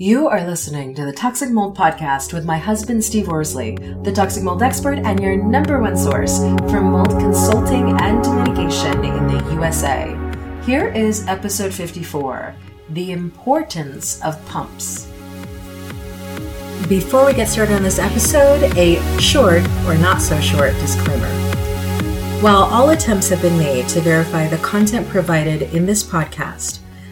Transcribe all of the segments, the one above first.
You are listening to the Toxic Mold Podcast with my husband, Steve Worsley, the toxic mold expert and your number one source for mold consulting and mitigation in the USA. Here is episode 54 The Importance of Pumps. Before we get started on this episode, a short or not so short disclaimer. While all attempts have been made to verify the content provided in this podcast,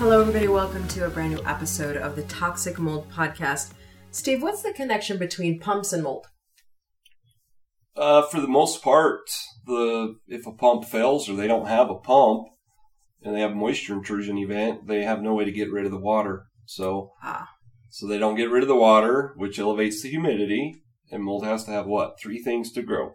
Hello, everybody. Welcome to a brand new episode of the Toxic Mold Podcast. Steve, what's the connection between pumps and mold? Uh, for the most part, the if a pump fails or they don't have a pump and they have a moisture intrusion event, they have no way to get rid of the water. So, Ah, so they don't get rid of the water, which elevates the humidity, and mold has to have what three things to grow.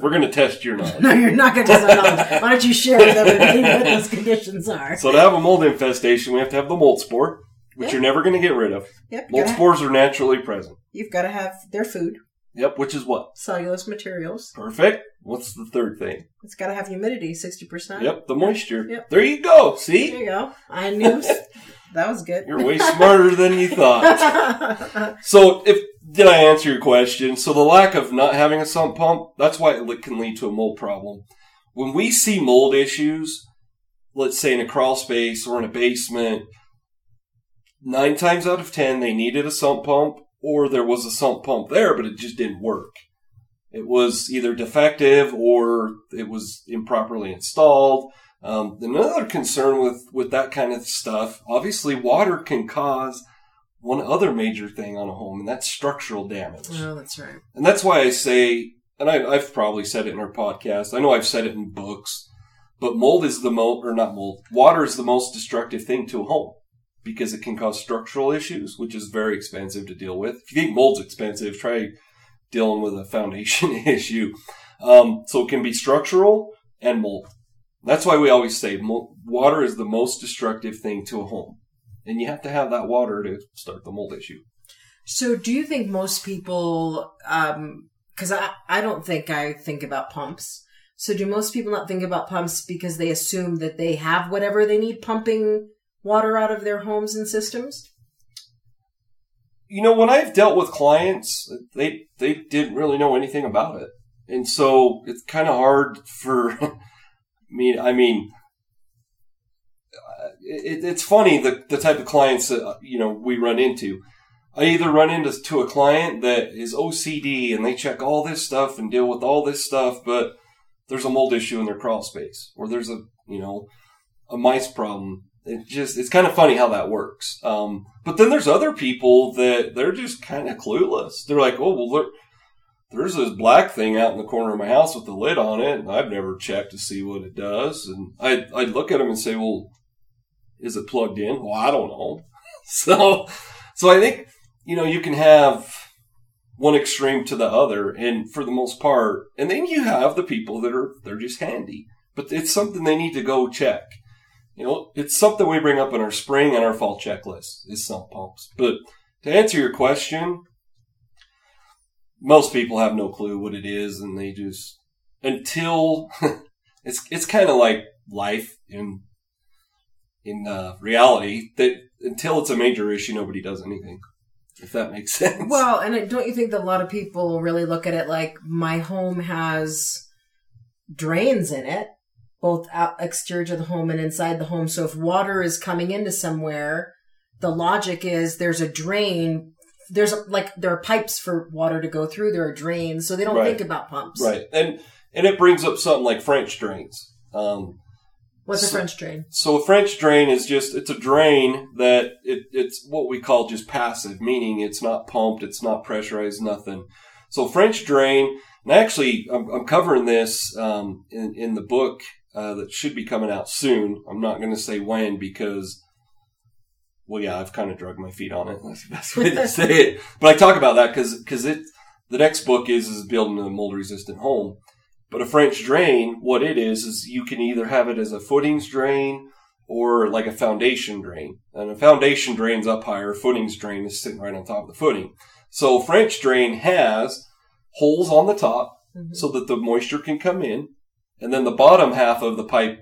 We're going to test your knowledge. no, you're not going to test that knowledge. Why don't you share with everybody what those conditions are? So to have a mold infestation, we have to have the mold spore, which Yeah. you're never going to get rid of. Yep, Mold spores are naturally present. you've got to have their food, Yep, which is what? cellulose materials. Perfect. What's the third thing? It's got to have humidity, 60%. Yep, the moisture. Yep. There you go. See? There See? you go. I knew that was good. You're way smarter than you thought. So, if did I answer your question? So, the lack of not having a sump pump, that's why it can lead to a mold problem. When we see mold issues, let's say in a crawl space or in a basement, nine times out of ten they needed a sump pump or there was a sump pump there, but it just didn't work. It was either defective or it was improperly installed. Um, another concern with, with that kind of stuff, obviously water can cause one other major thing on a home, and that's structural damage. oh, that's right. And that's why I say, and I, I've probably said it in our podcast. I know I've said it in books, but mold is the most, or not mold, water is the most destructive thing to a home because it can cause structural issues, which is very expensive to deal with. If you think mold's expensive, try dealing with a foundation issue. Um, so it can be structural and mold. That's why we always say mo- water is the most destructive thing to a home. And you have to have that water to start the mold issue. So, do you think most people, because I, I don't think I think about pumps. So, do most people not think about pumps because they assume that they have whatever they need pumping water out of their homes and systems? you know, when I've dealt with clients, they they didn't really know anything about it, and so it's kind of hard for me. I mean, uh, it, it's funny the the type of clients that you know we run into. I either run into to a client that is OCD and they check all this stuff and deal with all this stuff, but there's a mold issue in their crawl space, or there's a you know a mice problem it just it's kind of funny how that works. Um, but then there's other people that they're just kind of clueless. They're like, oh well, look, there's this black thing out in the corner of my house with the lid on it, and I've never checked to see what it does. And I I'd look at them and say, well, is it plugged in? Well, I don't know. so so I think you know you can have one extreme to the other, and for the most part, and then you have the people that are they're just handy, but it's something they need to go check. You know, it's something we bring up in our spring and our fall checklist is sump pumps. But to answer your question, most people have no clue what it is and they just until it's it's kind of like life in in uh, reality that until it's a major issue nobody does anything if that makes sense. Well and don't you think that a lot of people really look at it like my home has drains in it both out exterior to the home and inside the home. So if water is coming into somewhere the logic is there's a drain there's a, like there are pipes for water to go through there are drains so they don't Right. think about pumps. Right. And and it brings up something like french drains. Um, what's a So- french drain So a French drain is just it's a drain that it, it's what we call just passive, meaning it's not pumped, it's not pressurized, nothing. So French drain, and actually I'm, I'm covering this um, in, in the book uh, that should be coming out soon. I'm not going to say when because, well, yeah, I've kind of drug my feet on it. That's the best way to say it. But I talk about that because because it the next book is is building a mold resistant home. But a French drain, what it is, is you can either have it as a footings drain or like a foundation drain. And a foundation drain's up higher, footings drain is sitting right on top of the footing. So French drain has holes on the top Mhm. so that the moisture can come in, and then the bottom half of the pipe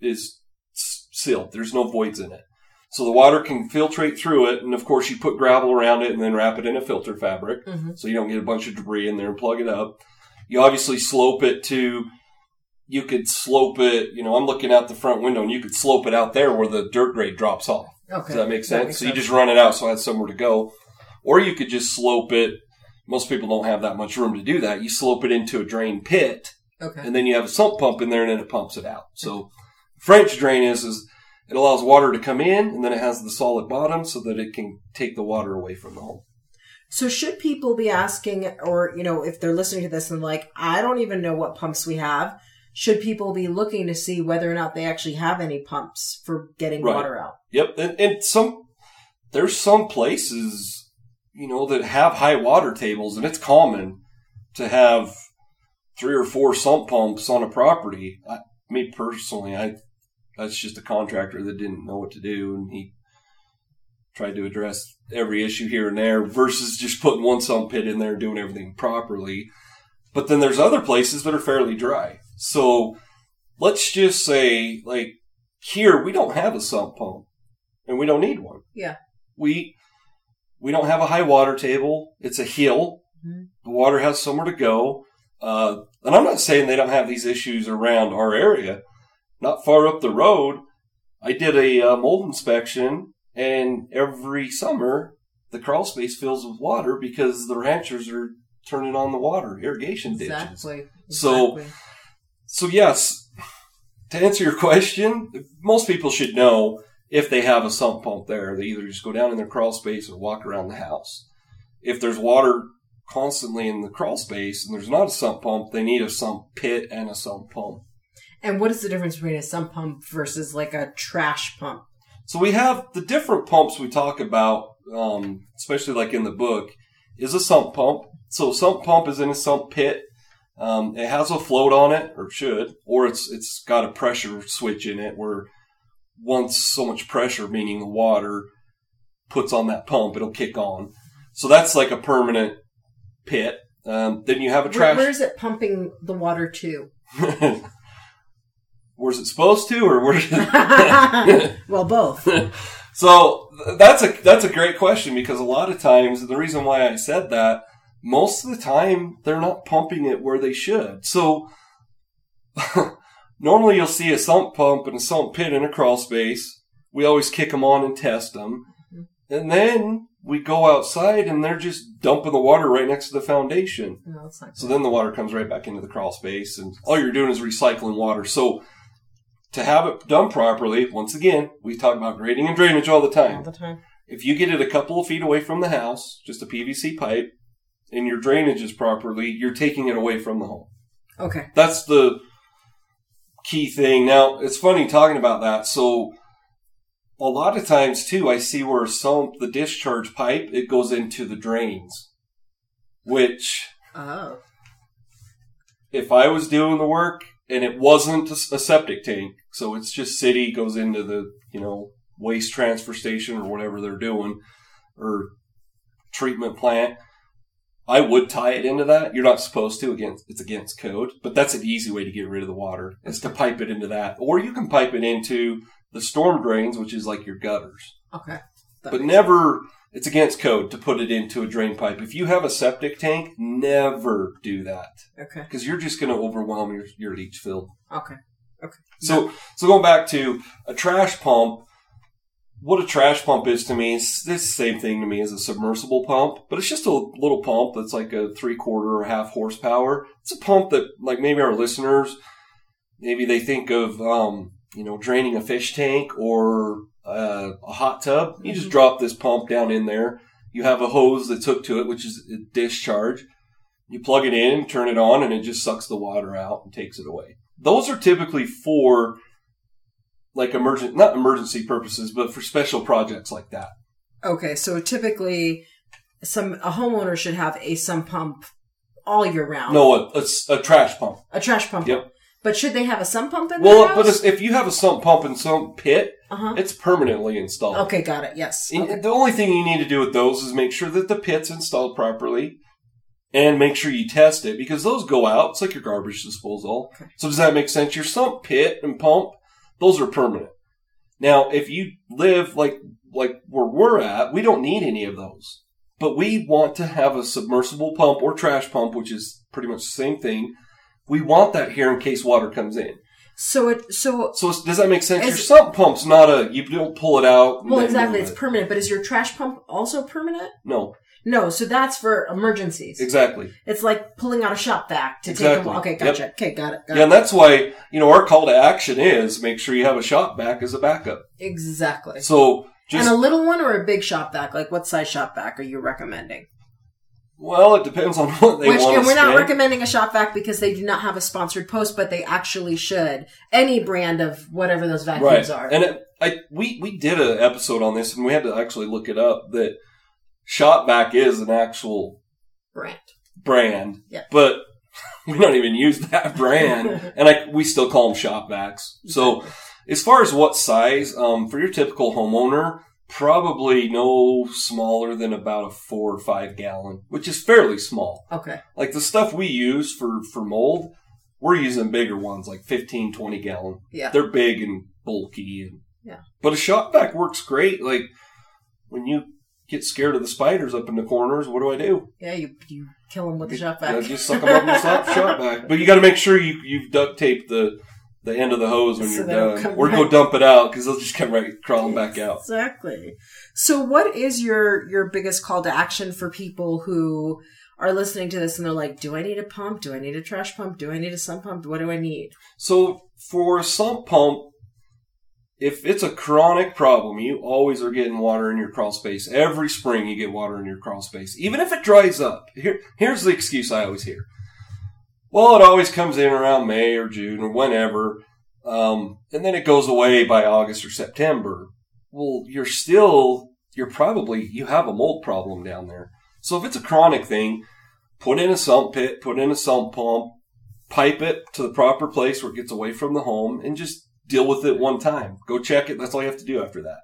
is sealed. There's no voids in it. So the water can filtrate through it, and of course you put gravel around it and then wrap it in a filter fabric Mhm. so you don't get a bunch of debris in there and plug it up. You obviously slope it to, you could slope it, you know, I'm looking out the front window and you could slope it out there where the dirt grade drops off. okay Does that make sense? makes so you just run it out so it has somewhere to go. Or you could just slope it. Most people don't have that much room to do that. You slope it into a drain pit okay and then you have a sump pump in there and then it pumps it out. So French drain is, is it allows water to come in and then it has the solid bottom so that it can take the water away from the home. So should people be asking, or you know, if they're listening to this and like, I don't even know what pumps we have. Should people be looking to see whether or not they actually have any pumps for getting Right. water out? Yep, and, and some there's some places you know that have high water tables, and it's common to have three or four sump pumps on a property. I, me personally, I that's just a contractor that didn't know what to do, and he tried to address every issue here and there versus just putting one sump pit in there and doing everything properly. But then there's other places that are fairly dry. So let's just say, like here, we don't have a sump pump and we don't need one. Yeah. We we don't have a high water table. It's a hill. Mhm. The water has somewhere to go. Uh, and I'm not saying they don't have these issues around our area. Not far up the road, I did a uh, mold inspection, and every summer the crawl space fills with water because the ranchers are turning on the water irrigation ditches. Exactly. So- Exactly. So yes, to answer your question, most people should know if they have a sump pump there. They either just go down in their crawl space or walk around the house. If there's water constantly in the crawl space and there's not a sump pump, they need a sump pit and a sump pump. And what is the difference between a sump pump versus like a trash pump? So we have the different pumps we talk about, um, especially like in the book, is a sump pump. So sump pump is in a sump pit. Um, it has a float on it, or should, or it's it's got a pressure switch in it where once so much pressure, meaning the water, puts on that pump, it'll kick on. So that's like a permanent pit. Um, then you have a Where, trash. where is it pumping the water to? Where's it supposed to, or where? well, both. So that's a that's a great question because a lot of times the reason why I said that most of the time they're not pumping it where they should. So normally you'll see a sump pump and a sump pit in a crawl space. We always kick them on and test them, and then we go outside and they're just dumping the water right next to the foundation. No. So then the water comes right back into the crawl space, and all you're doing is recycling water. So to have it done properly, once again, we talk about grading and drainage all the time. all the time. If you get it a couple of feet away from the house, just a PVC pipe, and your drainage is properly, you're taking it away from the home. Okay. That's the key thing. Now, it's funny talking about that. So a lot of times too, I see where some the discharge pipe it goes into the drains, which Oh. if I was doing the work and it wasn't a septic tank, so it's just city goes into the you know waste transfer station or whatever they're doing or treatment plant. I would tie it into that. You're not supposed to against it's against code, but that's an easy way to get rid of the water is to pipe it into that, or you can pipe it into the storm drains, which is like your gutters. Okay. But never, it's against code to put it into a drain pipe. If you have a septic tank, never do that. Okay. because you're just going to overwhelm your, your leach field. Okay. Okay. So, so going back to a trash pump, what a trash pump is to me is this same thing to me as a submersible pump, but it's just a little pump that's like a three quarter or half horsepower. It's a pump that, like maybe our listeners, maybe they think of, um, you know, draining a fish tank or uh, a hot tub. You just Mhm. drop this pump down in there. You have a hose that's hooked to it, which is a discharge. You plug it in, turn it on, and it just sucks the water out and takes it away. Those are typically for like emergent, not emergency purposes, but for special projects like that. Okay. So typically, some a homeowner should have a sump pump all year round. No, a trash pump. a trash pump. Yep. But should they have a sump pump in Well, their but house? it's- if you have a sump pump in sump pit, uh huh. it's permanently installed. Okay, got it. Yes. And Okay. The only thing you need to do with those is make sure that the pit's installed properly and make sure you test it because those go out. It's like your garbage disposal. Okay. So does that make sense? Your sump pit and pump, those are permanent. Now, if you live like, like where we're at, we don't need any of those, but we want to have a submersible pump or trash pump, which is pretty much the same thing. We want that here in case water comes in. So it so So does that make sense? Your sump pump's not a, you don't pull it out. well exactly it's it. permanent. But is your trash pump also permanent? no, No. So that's for emergencies. exactly. It's like pulling out a shop vac to take Exactly. them. Okay, Yep. gotcha. Okay, got it. Got Yeah, it. and that's why, you know, our call to action is make sure you have a shop vac as a backup. Exactly. So just, and a little one or a big shop vac? Like what size shop vac are you recommending? Well, it depends on what they Which, want and we're not spend. recommending a shop vac because they do not have a sponsored post, but they actually should. Any brand of whatever those vacuums right. are. And it, I, we, we did an episode on this and we had to actually look it up that shop vac is an actual brand. brand, Yeah. but we don't even use that brand. and I, we still call them shop vacs. So as far as what size, um, for your typical homeowner, probably no smaller than about a four or five gallon, which is fairly small. Okay. Like the stuff we use for, for mold, we're using bigger ones, like 15, 20 gallon. Yeah. They're big and bulky. And, Yeah. But a shop vac works great. Like when you get scared of the spiders up in the corners, what do I do? Yeah, you you kill them with the shop vac. just suck them up in the shop, shop vac. But you got to make sure you, you've duct taped the, the end of the hose when So you're done. Or go back. dump it out because they'll just come right crawling back out. Exactly. So what is your your biggest call to action for people who are listening to this and they're like, do I need a pump? Do I need a trash pump? Do I need a sump pump? What do I need? So for a sump pump, if it's a chronic problem, you always are getting water in your crawl space. Every spring you get water in your crawl space. Even if it dries up. Here, here's the excuse I always hear. Well, it always comes in around May or June or whenever. Um, and then it goes away by August or September. Well, you're still, you're probably, you have a mold problem down there. So if it's a chronic thing, put in a sump pit, put in a sump pump, pipe it to the proper place where it gets away from the home and just deal with it one time. Go check it. That's all you have to do after that.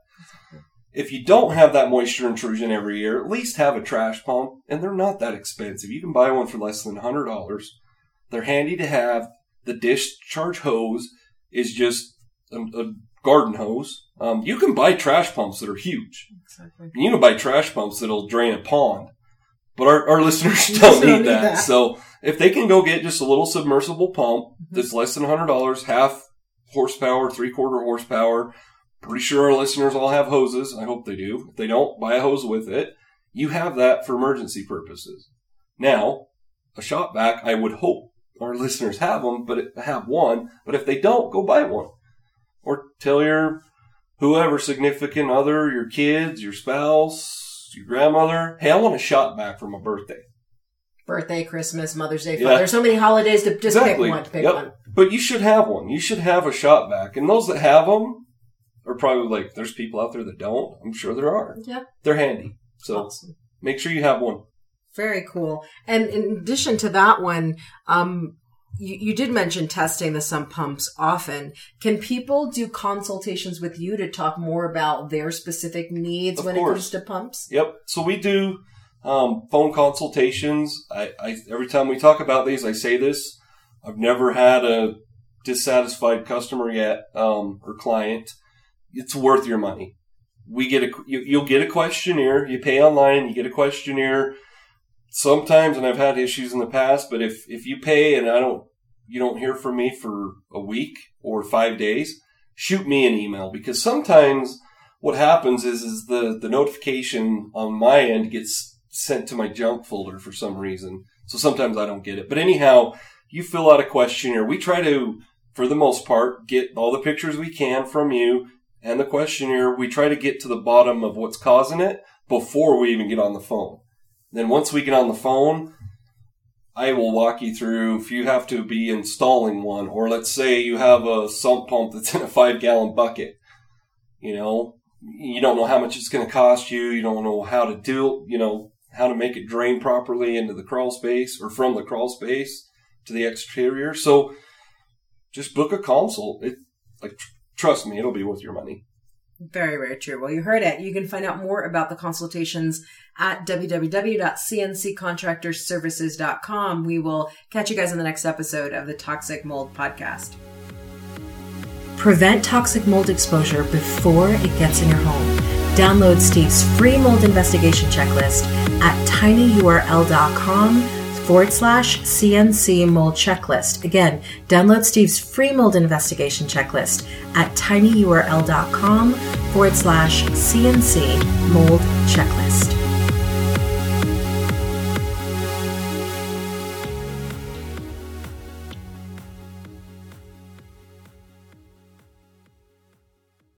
If you don't have that moisture intrusion every year, at least have a trash pump and they're not that expensive. You can buy one for less than $100. They're handy to have. The discharge hose is just a, a garden hose. Um, you can buy trash pumps that are huge. Exactly. You can buy trash pumps that'll drain a pond. But our, our listeners don't need, need that. that. So if they can go get just a little submersible pump Mm-hmm. that's less than $100, half horsepower, three quarter horsepower, pretty sure our listeners all have hoses. I hope they do. If they don't, buy a hose with it. You have that for emergency purposes. Now, a shop vac, I would hope our listeners have them, but it- have one. But if they don't, go buy one. Or tell your whoever, significant other, your kids, your spouse, your grandmother, hey, I want a shop vac for my birthday. Birthday, Christmas, Mother's Day. Yeah. There's so many holidays to just Exactly. pick one. Pick Yep. one. But you should have one. You should have a shop vac, And those that have them are probably like, there's people out there that don't. I'm sure there are. Yeah. They're handy. So Awesome. make sure you have one. Very cool. And in addition to that one, um, you, you did mention testing the sump pumps often. Can people do consultations with you to talk more about their specific needs Of when it comes to pumps? Yep. So we do um, phone consultations. I, I every time we talk about these, I say this. I've never had a dissatisfied customer yet um, or client. It's worth your money. We get a you, you'll get a questionnaire. You pay online. You get a questionnaire. Sometimes, and I've had issues in the past, but if if you pay and I don't, you don't hear from me for a week or five days, shoot me an email because sometimes what happens is is the the notification on my end gets sent to my junk folder for some reason. So sometimes I don't get it. But anyhow, you fill out a questionnaire. We try to, for the most part, get all the pictures we can from you and the questionnaire. We try to get to the bottom of what's causing it before we even get on the phone. Then once we get on the phone, I will walk you through if you have to be installing one, or let's say you have a sump pump that's in a five gallon bucket. You know, you don't know how much it's going to cost you. You don't know how to do, you know, how to make it drain properly into the crawl space or from the crawl space to the exterior. So just book a consult. It like tr- trust me, it'll be worth your money. Very, very true. Well, you heard it. You can find out more about the consultations at www.cnccontractorservices.com. We will catch you guys in the next episode of the Toxic Mold Podcast. Prevent toxic mold exposure before it gets in your home. Download Steve's free mold investigation checklist at tinyurl.com forward slash CNC mold checklist. Again, download Steve's free mold investigation checklist at tinyurl.com forward slash CNC mold checklist.